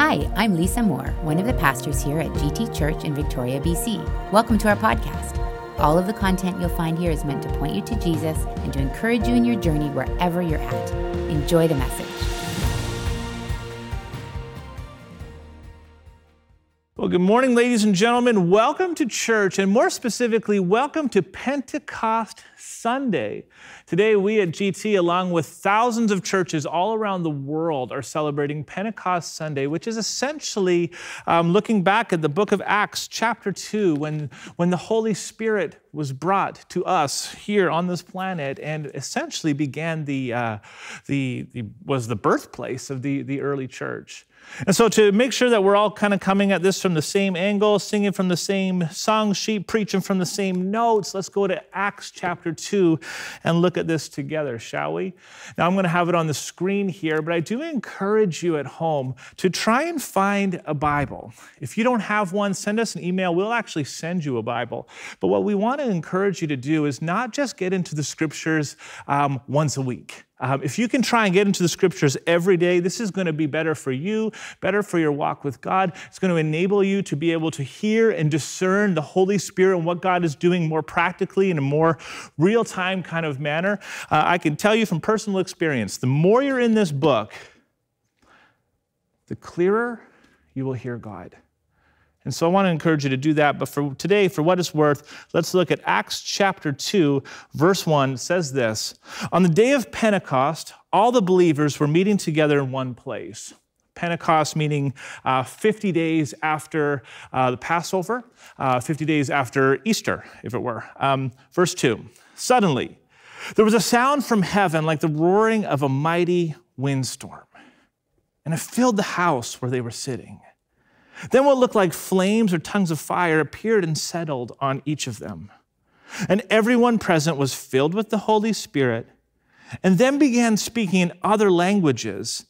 Hi, I'm Lisa Moore, one of the pastors here at GT Church in Victoria, BC. Welcome to our podcast. All of the content you'll find here is meant to point you to Jesus and to encourage you in your journey wherever you're at. Enjoy the message. Good morning, ladies and gentlemen. Welcome to church, and more specifically, welcome to Pentecost Sunday. Today, we at GT, along with thousands of churches all around the world, are celebrating Pentecost Sunday, which is essentially um, looking back at the book of Acts, chapter 2, when, when the Holy Spirit was brought to us here on this planet and essentially began the, uh, the, the was the birthplace of the, the early church. And so, to make sure that we're all kind of coming at this from the same angle, singing from the same song sheet, preaching from the same notes, let's go to Acts chapter 2 and look at this together, shall we? Now, I'm going to have it on the screen here, but I do encourage you at home to try and find a Bible. If you don't have one, send us an email. We'll actually send you a Bible. But what we want to encourage you to do is not just get into the scriptures um, once a week. Um, if you can try and get into the scriptures every day, this is going to be better for you, better for your walk with God. It's going to enable you to be able to hear and discern the Holy Spirit and what God is doing more practically in a more real time kind of manner. Uh, I can tell you from personal experience the more you're in this book, the clearer you will hear God. And so I want to encourage you to do that. But for today, for what it's worth, let's look at Acts chapter 2, verse 1 says this On the day of Pentecost, all the believers were meeting together in one place. Pentecost meaning uh, 50 days after uh, the Passover, uh, 50 days after Easter, if it were. Um, verse 2 Suddenly, there was a sound from heaven like the roaring of a mighty windstorm, and it filled the house where they were sitting. Then what looked like flames or tongues of fire appeared and settled on each of them. And everyone present was filled with the Holy Spirit and then began speaking in other languages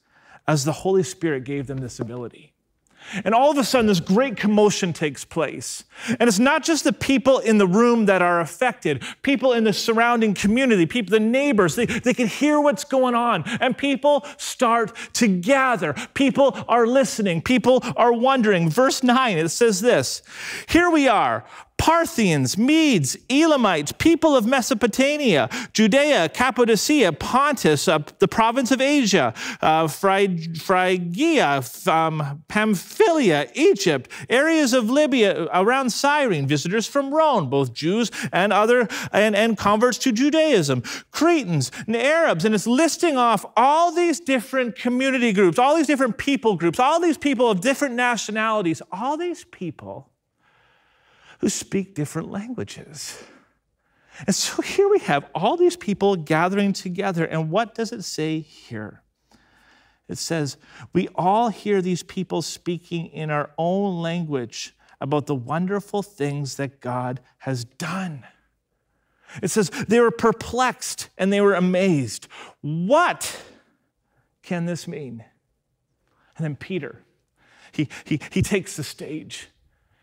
as the Holy Spirit gave them this ability. And all of a sudden, this great commotion takes place. And it's not just the people in the room that are affected, people in the surrounding community, people, the neighbors, they, they can hear what's going on. And people start to gather. People are listening. People are wondering. Verse 9, it says this Here we are, Parthians, Medes, Elamites, people of Mesopotamia, Judea, Cappadocia, Pontus, uh, the province of Asia, uh, Phrygia, um, Pamphylia, Egypt, areas of Libya around Cyrene, visitors from Rome, both Jews and other and, and converts to Judaism, Cretans and Arabs, and it's listing off all these different community groups, all these different people groups, all these people of different nationalities, all these people who speak different languages. And so here we have all these people gathering together. And what does it say here? It says, We all hear these people speaking in our own language about the wonderful things that God has done. It says, They were perplexed and they were amazed. What can this mean? And then Peter, he, he, he takes the stage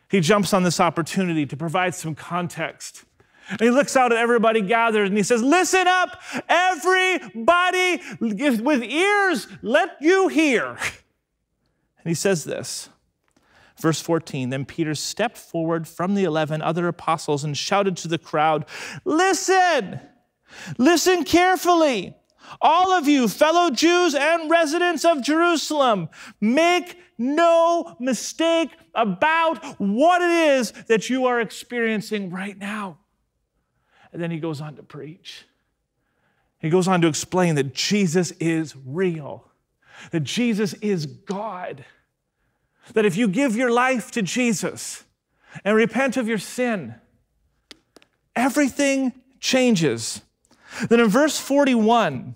he jumps on this opportunity to provide some context. And he looks out at everybody gathered and he says, Listen up, everybody with ears, let you hear. And he says this. Verse 14 Then Peter stepped forward from the 11 other apostles and shouted to the crowd, Listen, listen carefully. All of you, fellow Jews and residents of Jerusalem, make no mistake about what it is that you are experiencing right now. And then he goes on to preach. He goes on to explain that Jesus is real, that Jesus is God, that if you give your life to Jesus and repent of your sin, everything changes. Then in verse 41,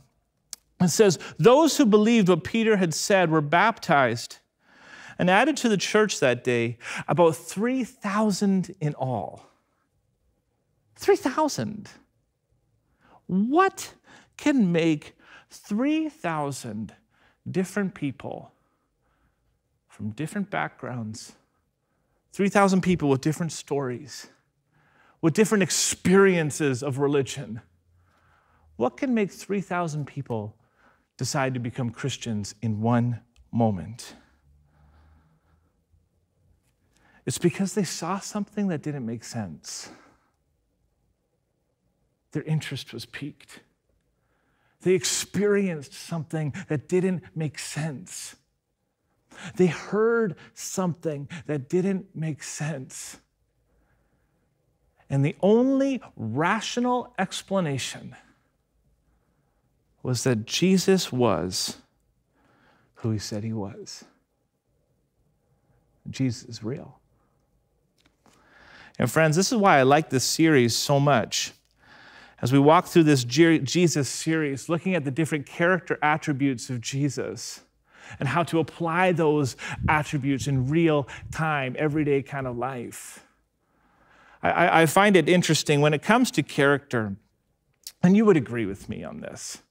it says, Those who believed what Peter had said were baptized and added to the church that day about 3,000 in all. 3,000. What can make 3,000 different people from different backgrounds, 3,000 people with different stories, with different experiences of religion? What can make 3,000 people decide to become Christians in one moment? It's because they saw something that didn't make sense. Their interest was piqued. They experienced something that didn't make sense. They heard something that didn't make sense. And the only rational explanation was that Jesus was who he said he was. Jesus is real. And friends, this is why I like this series so much. As we walk through this Jesus series, looking at the different character attributes of Jesus and how to apply those attributes in real time, everyday kind of life. I, I find it interesting when it comes to character, and you would agree with me on this.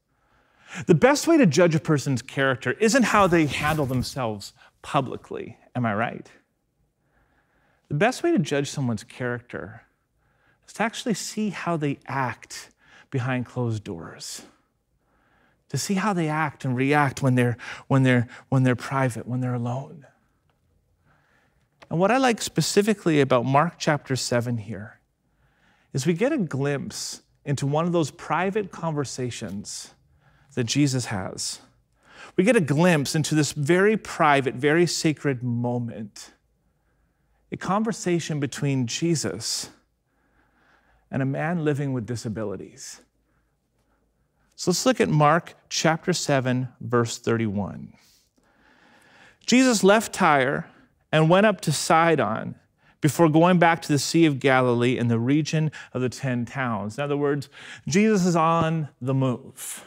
The best way to judge a person's character isn't how they handle themselves publicly. Am I right? The best way to judge someone's character is to actually see how they act behind closed doors. To see how they act and react when they're, when they're, when they're private, when they're alone. And what I like specifically about Mark chapter 7 here is we get a glimpse into one of those private conversations that Jesus has. We get a glimpse into this very private, very sacred moment a conversation between Jesus and a man living with disabilities. So let's look at Mark chapter 7, verse 31. Jesus left Tyre and went up to Sidon before going back to the Sea of Galilee in the region of the Ten Towns. In other words, Jesus is on the move.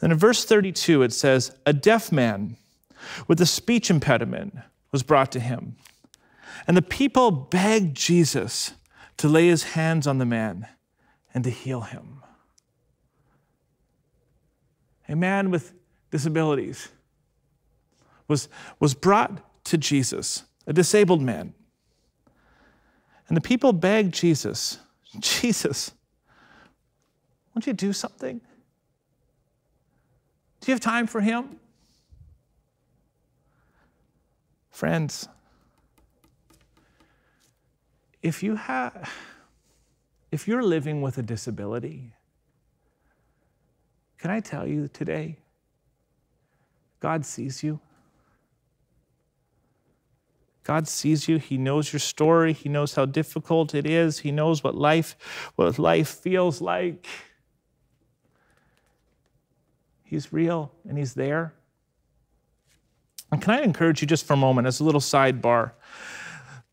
Then in verse 32, it says, A deaf man with a speech impediment was brought to him. And the people begged Jesus to lay his hands on the man and to heal him. A man with disabilities was, was brought to Jesus, a disabled man. And the people begged Jesus, Jesus, won't you do something? Do you have time for him? Friends, if you have if you're living with a disability, can I tell you today God sees you. God sees you. He knows your story. He knows how difficult it is. He knows what life what life feels like. He's real and he's there. And can I encourage you just for a moment, as a little sidebar?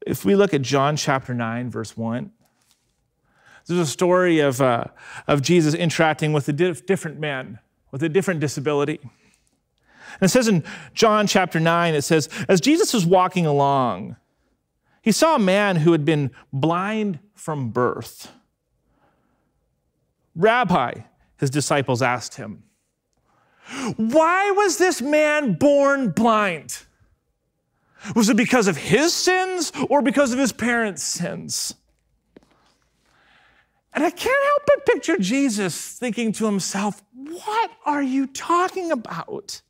If we look at John chapter 9, verse 1, there's a story of, uh, of Jesus interacting with a different man with a different disability. And it says in John chapter 9, it says, As Jesus was walking along, he saw a man who had been blind from birth. Rabbi, his disciples asked him, why was this man born blind? Was it because of his sins or because of his parents' sins? And I can't help but picture Jesus thinking to himself, What are you talking about?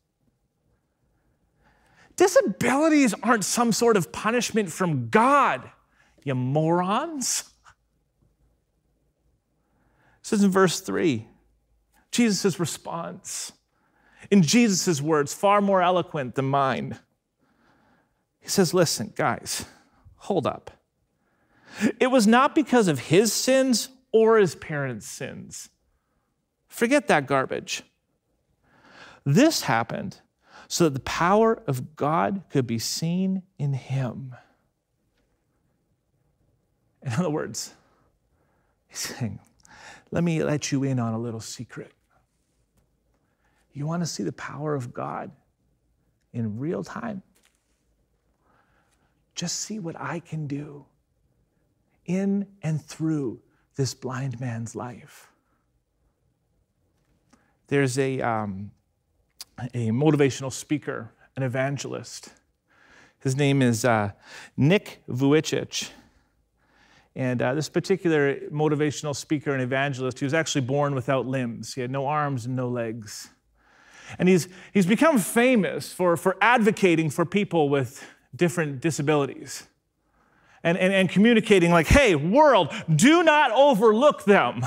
Disabilities aren't some sort of punishment from God, you morons. It says in verse 3, Jesus' response in Jesus' words, far more eloquent than mine. He says, Listen, guys, hold up. It was not because of his sins or his parents' sins. Forget that garbage. This happened so that the power of God could be seen in him. In other words, he's saying, Let me let you in on a little secret. You want to see the power of God in real time? Just see what I can do in and through this blind man's life. There's a, um, a motivational speaker, an evangelist. His name is uh, Nick Vujicic. And uh, this particular motivational speaker and evangelist, he was actually born without limbs. He had no arms and no legs. And he's, he's become famous for, for advocating for people with different disabilities and, and, and communicating, like, hey, world, do not overlook them.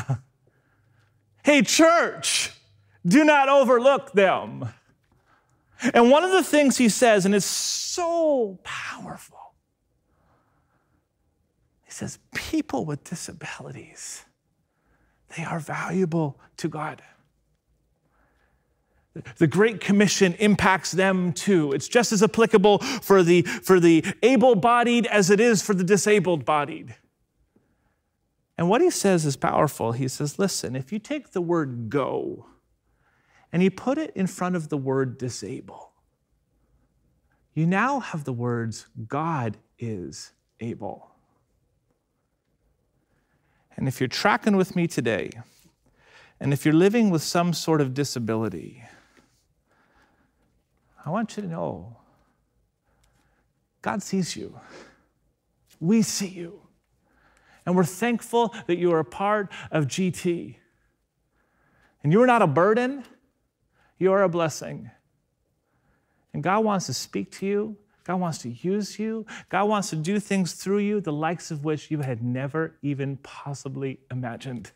hey, church, do not overlook them. And one of the things he says, and it's so powerful, he says, people with disabilities, they are valuable to God. The Great Commission impacts them too. It's just as applicable for the, for the able bodied as it is for the disabled bodied. And what he says is powerful. He says, listen, if you take the word go and you put it in front of the word disable, you now have the words God is able. And if you're tracking with me today, and if you're living with some sort of disability, I want you to know God sees you. We see you. And we're thankful that you are a part of GT. And you are not a burden, you are a blessing. And God wants to speak to you. God wants to use you. God wants to do things through you, the likes of which you had never even possibly imagined.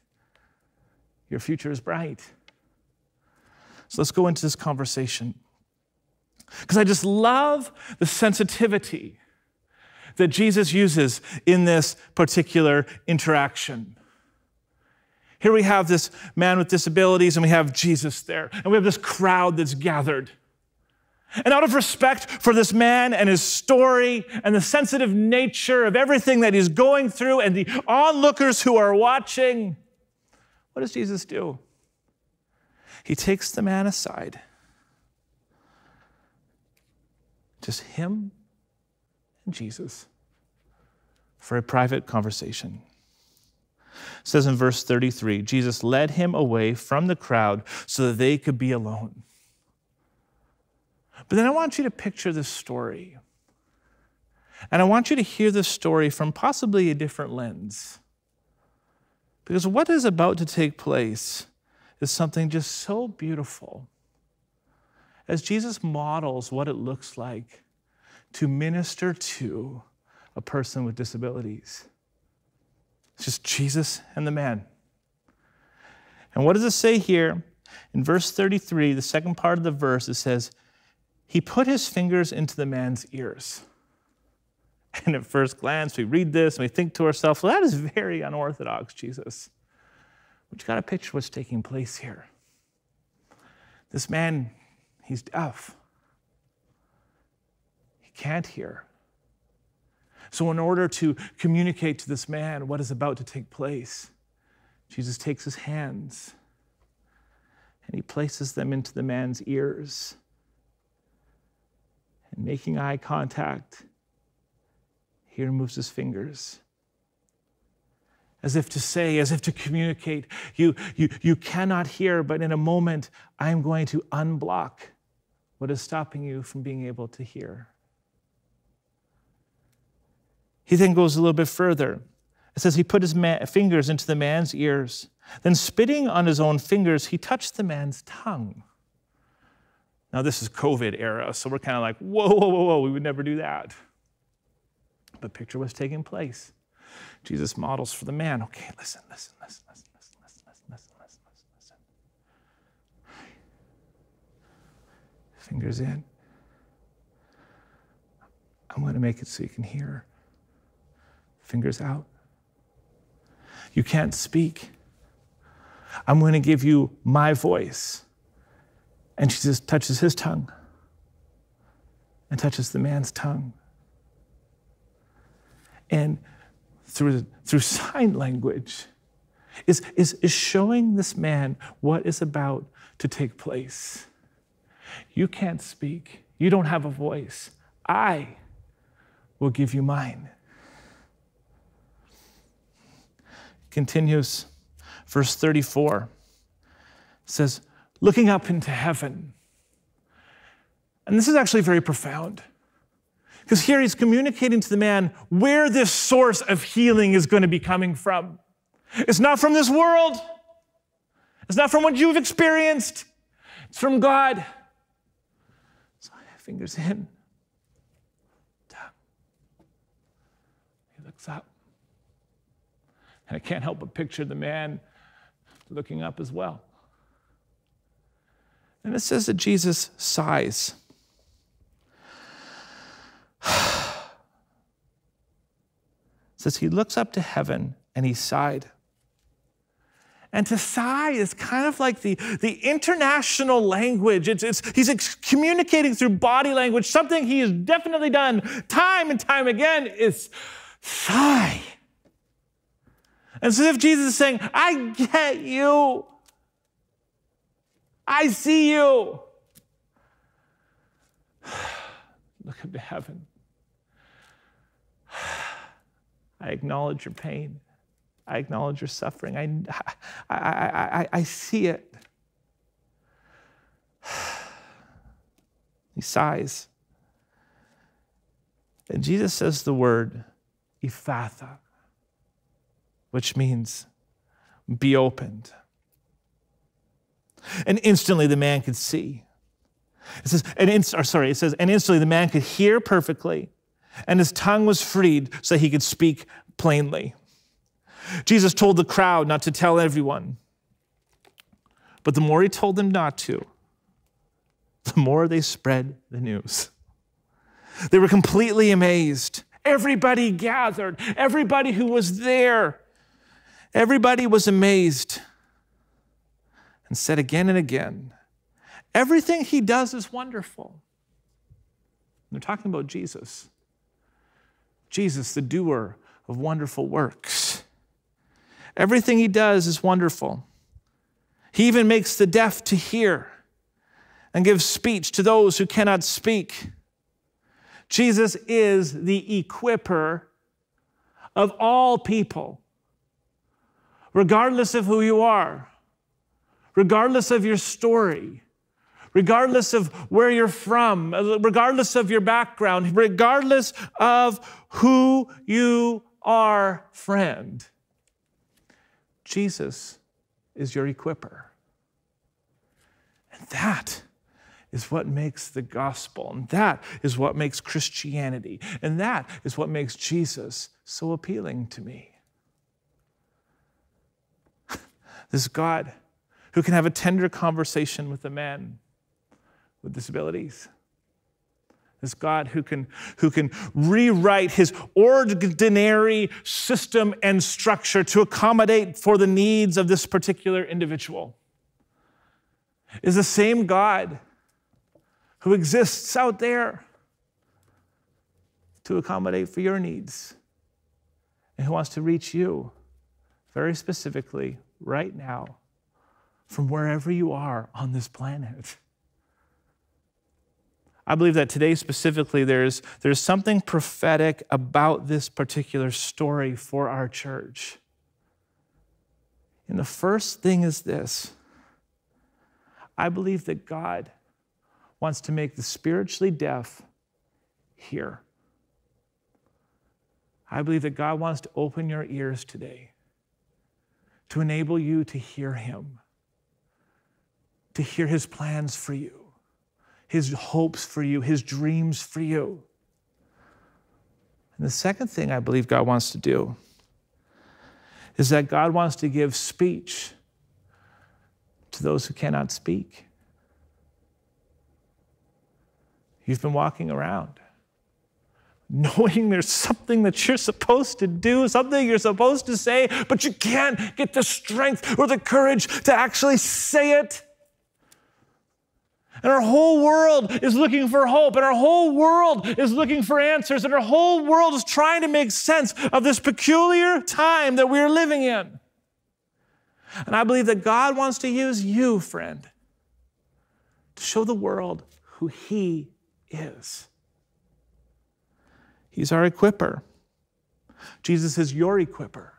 Your future is bright. So let's go into this conversation. Because I just love the sensitivity that Jesus uses in this particular interaction. Here we have this man with disabilities, and we have Jesus there, and we have this crowd that's gathered. And out of respect for this man and his story and the sensitive nature of everything that he's going through and the onlookers who are watching, what does Jesus do? He takes the man aside just him and Jesus for a private conversation. It says in verse 33 Jesus led him away from the crowd so that they could be alone. But then I want you to picture this story. And I want you to hear this story from possibly a different lens. Because what is about to take place is something just so beautiful as Jesus models what it looks like to minister to a person with disabilities. It's just Jesus and the man. And what does it say here? In verse 33, the second part of the verse, it says, He put his fingers into the man's ears. And at first glance, we read this and we think to ourselves, well, that is very unorthodox, Jesus. But you got to picture what's taking place here. This man He's deaf. He can't hear. So, in order to communicate to this man what is about to take place, Jesus takes his hands and he places them into the man's ears. And making eye contact, he removes his fingers as if to say, as if to communicate, you, you, you cannot hear, but in a moment, I'm going to unblock what is stopping you from being able to hear. He then goes a little bit further. It says he put his fingers into the man's ears. Then, spitting on his own fingers, he touched the man's tongue. Now, this is COVID era, so we're kind of like, whoa, whoa, whoa, whoa, we would never do that. But picture was taking place. Jesus models for the man. Okay, listen, listen, listen, listen, listen, listen, listen, listen, listen, listen, listen. Fingers in. I'm going to make it so you can hear. Fingers out. You can't speak. I'm going to give you my voice. And Jesus touches his tongue and touches the man's tongue. And through, through sign language is, is, is showing this man what is about to take place. You can't speak, you don't have a voice. I will give you mine. Continues, verse 34 says, looking up into heaven. And this is actually very profound. Because here he's communicating to the man where this source of healing is going to be coming from. It's not from this world, it's not from what you've experienced, it's from God fingers in. He looks up. And I can't help but picture the man looking up as well. And it says that Jesus sighs. it says he looks up to heaven and he sighed. And to sigh is kind of like the, the international language. It's, it's, he's ex- communicating through body language. Something he has definitely done time and time again is sigh. And so if Jesus is saying, I get you, I see you. Look up to heaven. I acknowledge your pain. I acknowledge your suffering. I, I, I, I, see it. He sighs. And Jesus says the word Ephphatha, which means be opened. And instantly the man could see. It says, and in, or sorry, it says, and instantly the man could hear perfectly, and his tongue was freed so he could speak plainly. Jesus told the crowd not to tell everyone. But the more he told them not to, the more they spread the news. They were completely amazed. Everybody gathered, everybody who was there, everybody was amazed and said again and again, Everything he does is wonderful. they're talking about Jesus. Jesus, the doer of wonderful works. Everything he does is wonderful. He even makes the deaf to hear and gives speech to those who cannot speak. Jesus is the equiper of all people, regardless of who you are, regardless of your story, regardless of where you're from, regardless of your background, regardless of who you are, friend. Jesus is your equiper. And that is what makes the gospel, and that is what makes Christianity, and that is what makes Jesus so appealing to me. this God who can have a tender conversation with a man with disabilities this God who can, who can rewrite his ordinary system and structure to accommodate for the needs of this particular individual. Is the same God who exists out there to accommodate for your needs and who wants to reach you very specifically right now from wherever you are on this planet. I believe that today specifically there's, there's something prophetic about this particular story for our church. And the first thing is this I believe that God wants to make the spiritually deaf hear. I believe that God wants to open your ears today to enable you to hear Him, to hear His plans for you his hopes for you, his dreams for you. And the second thing I believe God wants to do is that God wants to give speech to those who cannot speak. You've been walking around knowing there's something that you're supposed to do, something you're supposed to say, but you can't get the strength or the courage to actually say it. And our whole world is looking for hope, and our whole world is looking for answers, and our whole world is trying to make sense of this peculiar time that we're living in. And I believe that God wants to use you, friend, to show the world who He is. He's our equiper. Jesus is your equiper.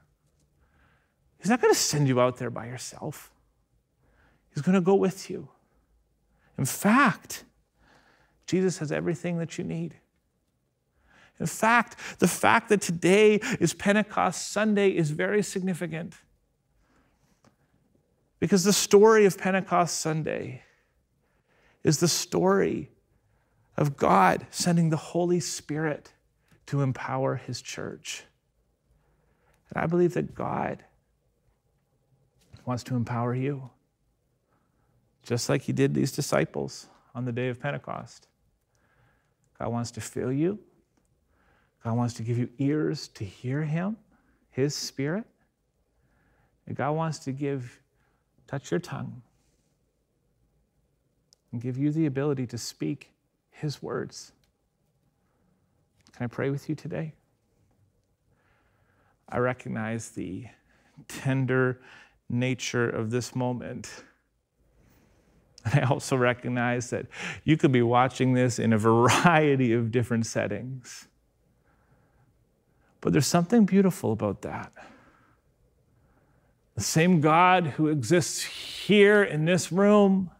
He's not going to send you out there by yourself, He's going to go with you. In fact, Jesus has everything that you need. In fact, the fact that today is Pentecost Sunday is very significant. Because the story of Pentecost Sunday is the story of God sending the Holy Spirit to empower his church. And I believe that God wants to empower you, just like He did these disciples on the day of Pentecost. God wants to fill you, God wants to give you ears to hear Him, His Spirit. And God wants to give, touch your tongue and give you the ability to speak His words. Can I pray with you today? I recognize the tender nature of this moment. And I also recognize that you could be watching this in a variety of different settings. But there's something beautiful about that. The same God who exists here in this room,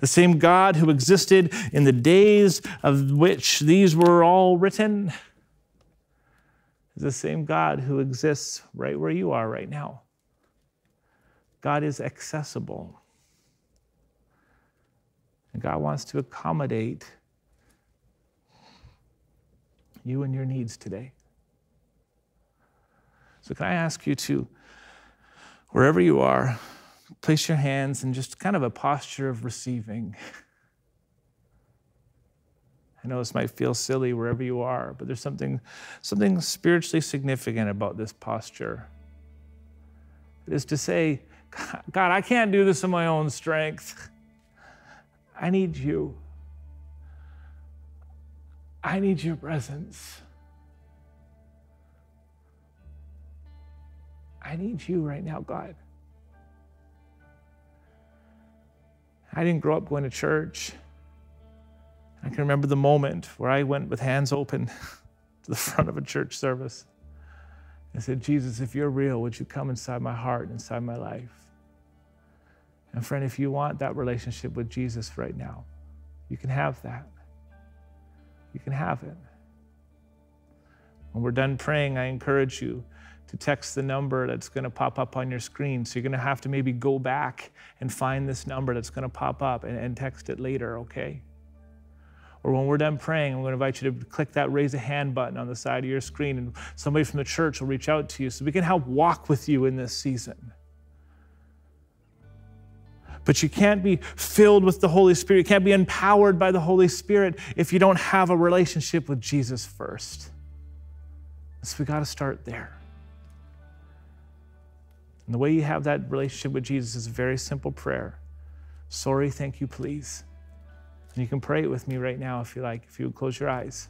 the same God who existed in the days of which these were all written, is the same God who exists right where you are right now. God is accessible. And God wants to accommodate you and your needs today. So, can I ask you to, wherever you are, place your hands in just kind of a posture of receiving. I know this might feel silly wherever you are, but there's something, something spiritually significant about this posture. It is to say, God, I can't do this in my own strength. I need you. I need your presence. I need you right now, God. I didn't grow up going to church. I can remember the moment where I went with hands open to the front of a church service. I said, Jesus, if you're real, would you come inside my heart, and inside my life? And friend, if you want that relationship with Jesus right now, you can have that. You can have it. When we're done praying, I encourage you to text the number that's going to pop up on your screen. So you're going to have to maybe go back and find this number that's going to pop up and, and text it later, okay? Or when we're done praying, I'm going to invite you to click that raise a hand button on the side of your screen, and somebody from the church will reach out to you so we can help walk with you in this season. But you can't be filled with the Holy Spirit, you can't be empowered by the Holy Spirit if you don't have a relationship with Jesus first. So we got to start there. And the way you have that relationship with Jesus is a very simple prayer Sorry, thank you, please. And you can pray it with me right now if you like, if you would close your eyes.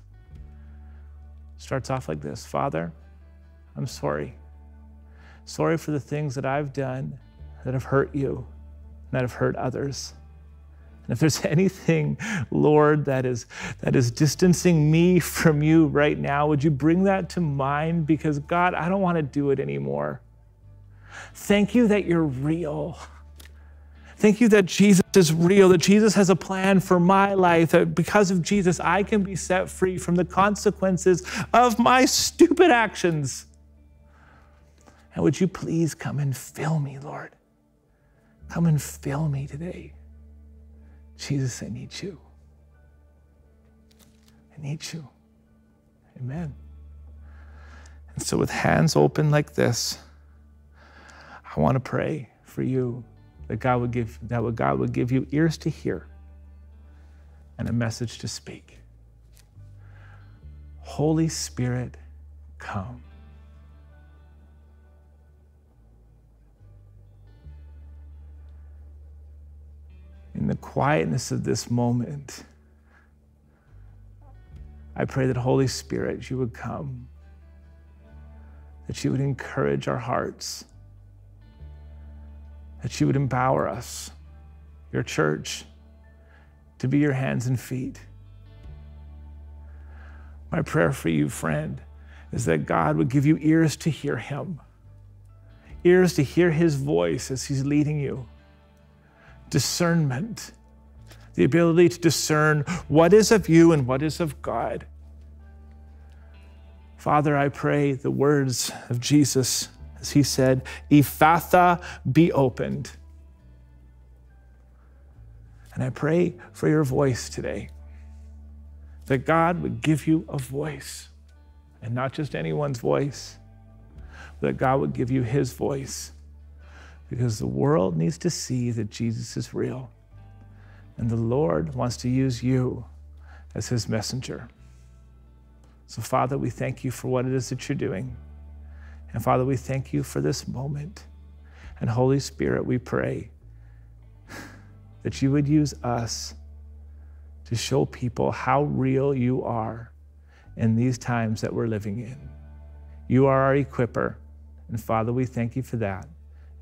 Starts off like this Father, I'm sorry. Sorry for the things that I've done that have hurt you, that have hurt others. And if there's anything, Lord, that is, that is distancing me from you right now, would you bring that to mind? Because, God, I don't want to do it anymore. Thank you that you're real. Thank you that Jesus is real, that Jesus has a plan for my life, that because of Jesus, I can be set free from the consequences of my stupid actions. And would you please come and fill me, Lord? Come and fill me today. Jesus, I need you. I need you. Amen. And so, with hands open like this, I want to pray for you that God would give that God would give you ears to hear and a message to speak. Holy Spirit, come. In the quietness of this moment, I pray that Holy Spirit, you would come, that you would encourage our hearts that you would empower us, your church, to be your hands and feet. My prayer for you, friend, is that God would give you ears to hear Him, ears to hear His voice as He's leading you, discernment, the ability to discern what is of you and what is of God. Father, I pray the words of Jesus as he said, Ephphatha, be opened. And I pray for your voice today, that God would give you a voice, and not just anyone's voice, that God would give you his voice because the world needs to see that Jesus is real. And the Lord wants to use you as his messenger. So, Father, we thank you for what it is that you're doing. And Father, we thank you for this moment. And Holy Spirit, we pray that you would use us to show people how real you are in these times that we're living in. You are our equiper. And Father, we thank you for that.